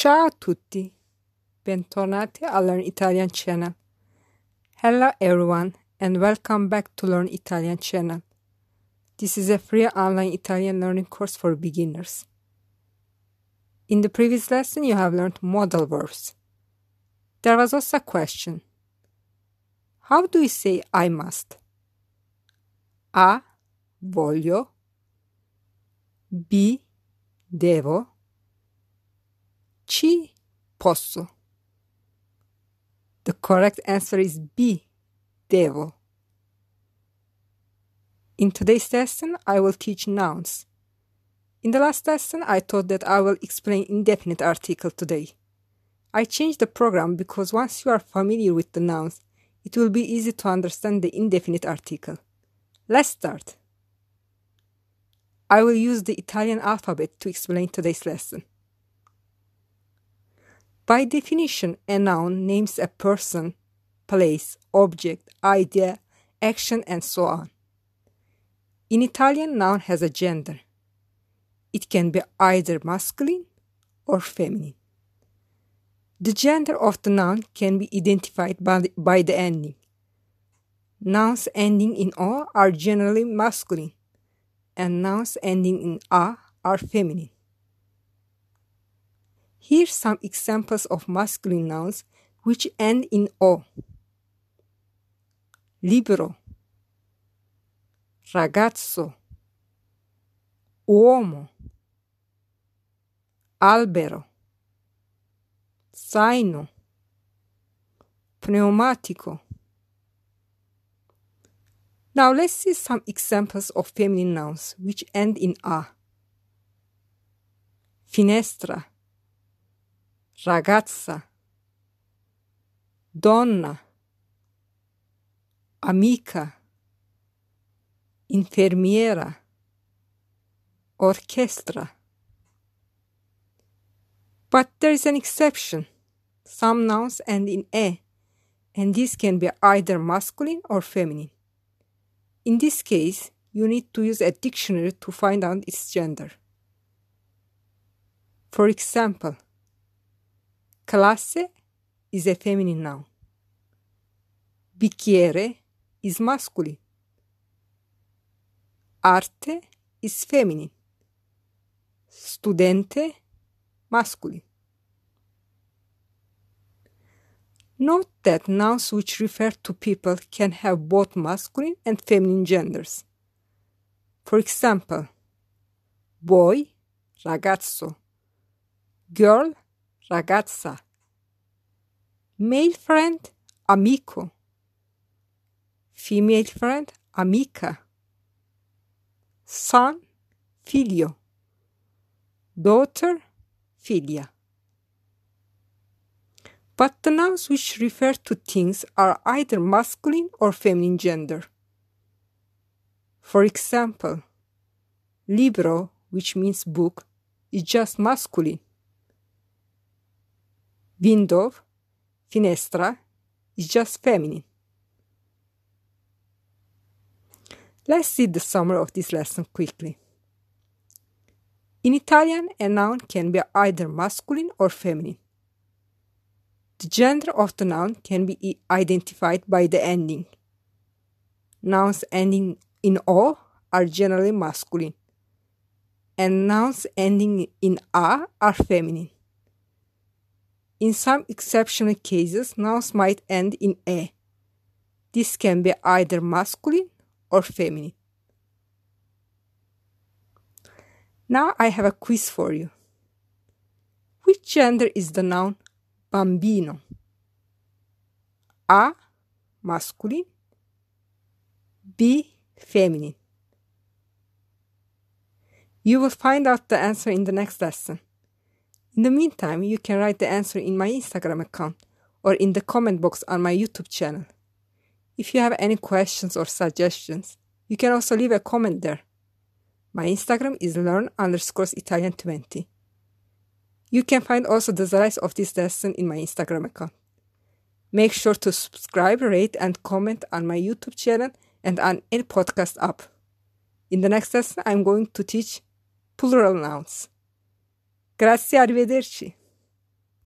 Ciao a tutti, bentornati a Learn Italian channel. Hello everyone and welcome back to Learn Italian channel. This is a free online Italian learning course for beginners. In the previous lesson you have learned modal verbs. There was also a question. How do we say I must? A. Voglio. B. Devo. C. Posso. The correct answer is B. Devo. In today's lesson, I will teach nouns. In the last lesson, I thought that I will explain indefinite article today. I changed the program because once you are familiar with the nouns, it will be easy to understand the indefinite article. Let's start. I will use the Italian alphabet to explain today's lesson. By definition, a noun names a person, place, object, idea, action, and so on. In Italian, noun has a gender. It can be either masculine or feminine. The gender of the noun can be identified by the, by the ending. Nouns ending in o are generally masculine, and nouns ending in a are feminine. Here's some examples of masculine nouns which end in o. Libro, ragazzo, uomo, albero, zaino, pneumatico. Now let's see some examples of feminine nouns which end in a. Finestra, ragazza, donna, amica, infermiera, orchestra. But there is an exception. Some nouns end in e, and this can be either masculine or feminine. In this case, you need to use a dictionary to find out its gender. For example, Classe is a feminine noun. Bicchiere is masculine. Arte is feminine. Studente masculine. Note that nouns which refer to people can have both masculine and feminine genders. For example, boy, ragazzo, girl, ragazza. Male friend, amico. Female friend, amica. Son, figlio. Daughter, figlia. But the nouns which refer to things are either masculine or feminine gender. For example, libro, which means book, is just masculine window, finestra is just feminine. Let's see the summary of this lesson quickly. In Italian, a noun can be either masculine or feminine. The gender of the noun can be identified by the ending. Nouns ending in o are generally masculine, and nouns ending in a are feminine. In some exceptional cases, nouns might end in a. This can be either masculine or feminine. Now I have a quiz for you. Which gender is the noun bambino? A. Masculine. B. Feminine. You will find out the answer in the next lesson. In the meantime, you can write the answer in my Instagram account or in the comment box on my YouTube channel. If you have any questions or suggestions, you can also leave a comment there. My Instagram is learn underscore Italian 20. You can find also the slides of this lesson in my Instagram account. Make sure to subscribe, rate, and comment on my YouTube channel and on any podcast app. In the next lesson, I'm going to teach plural nouns. Grazie, arrivederci.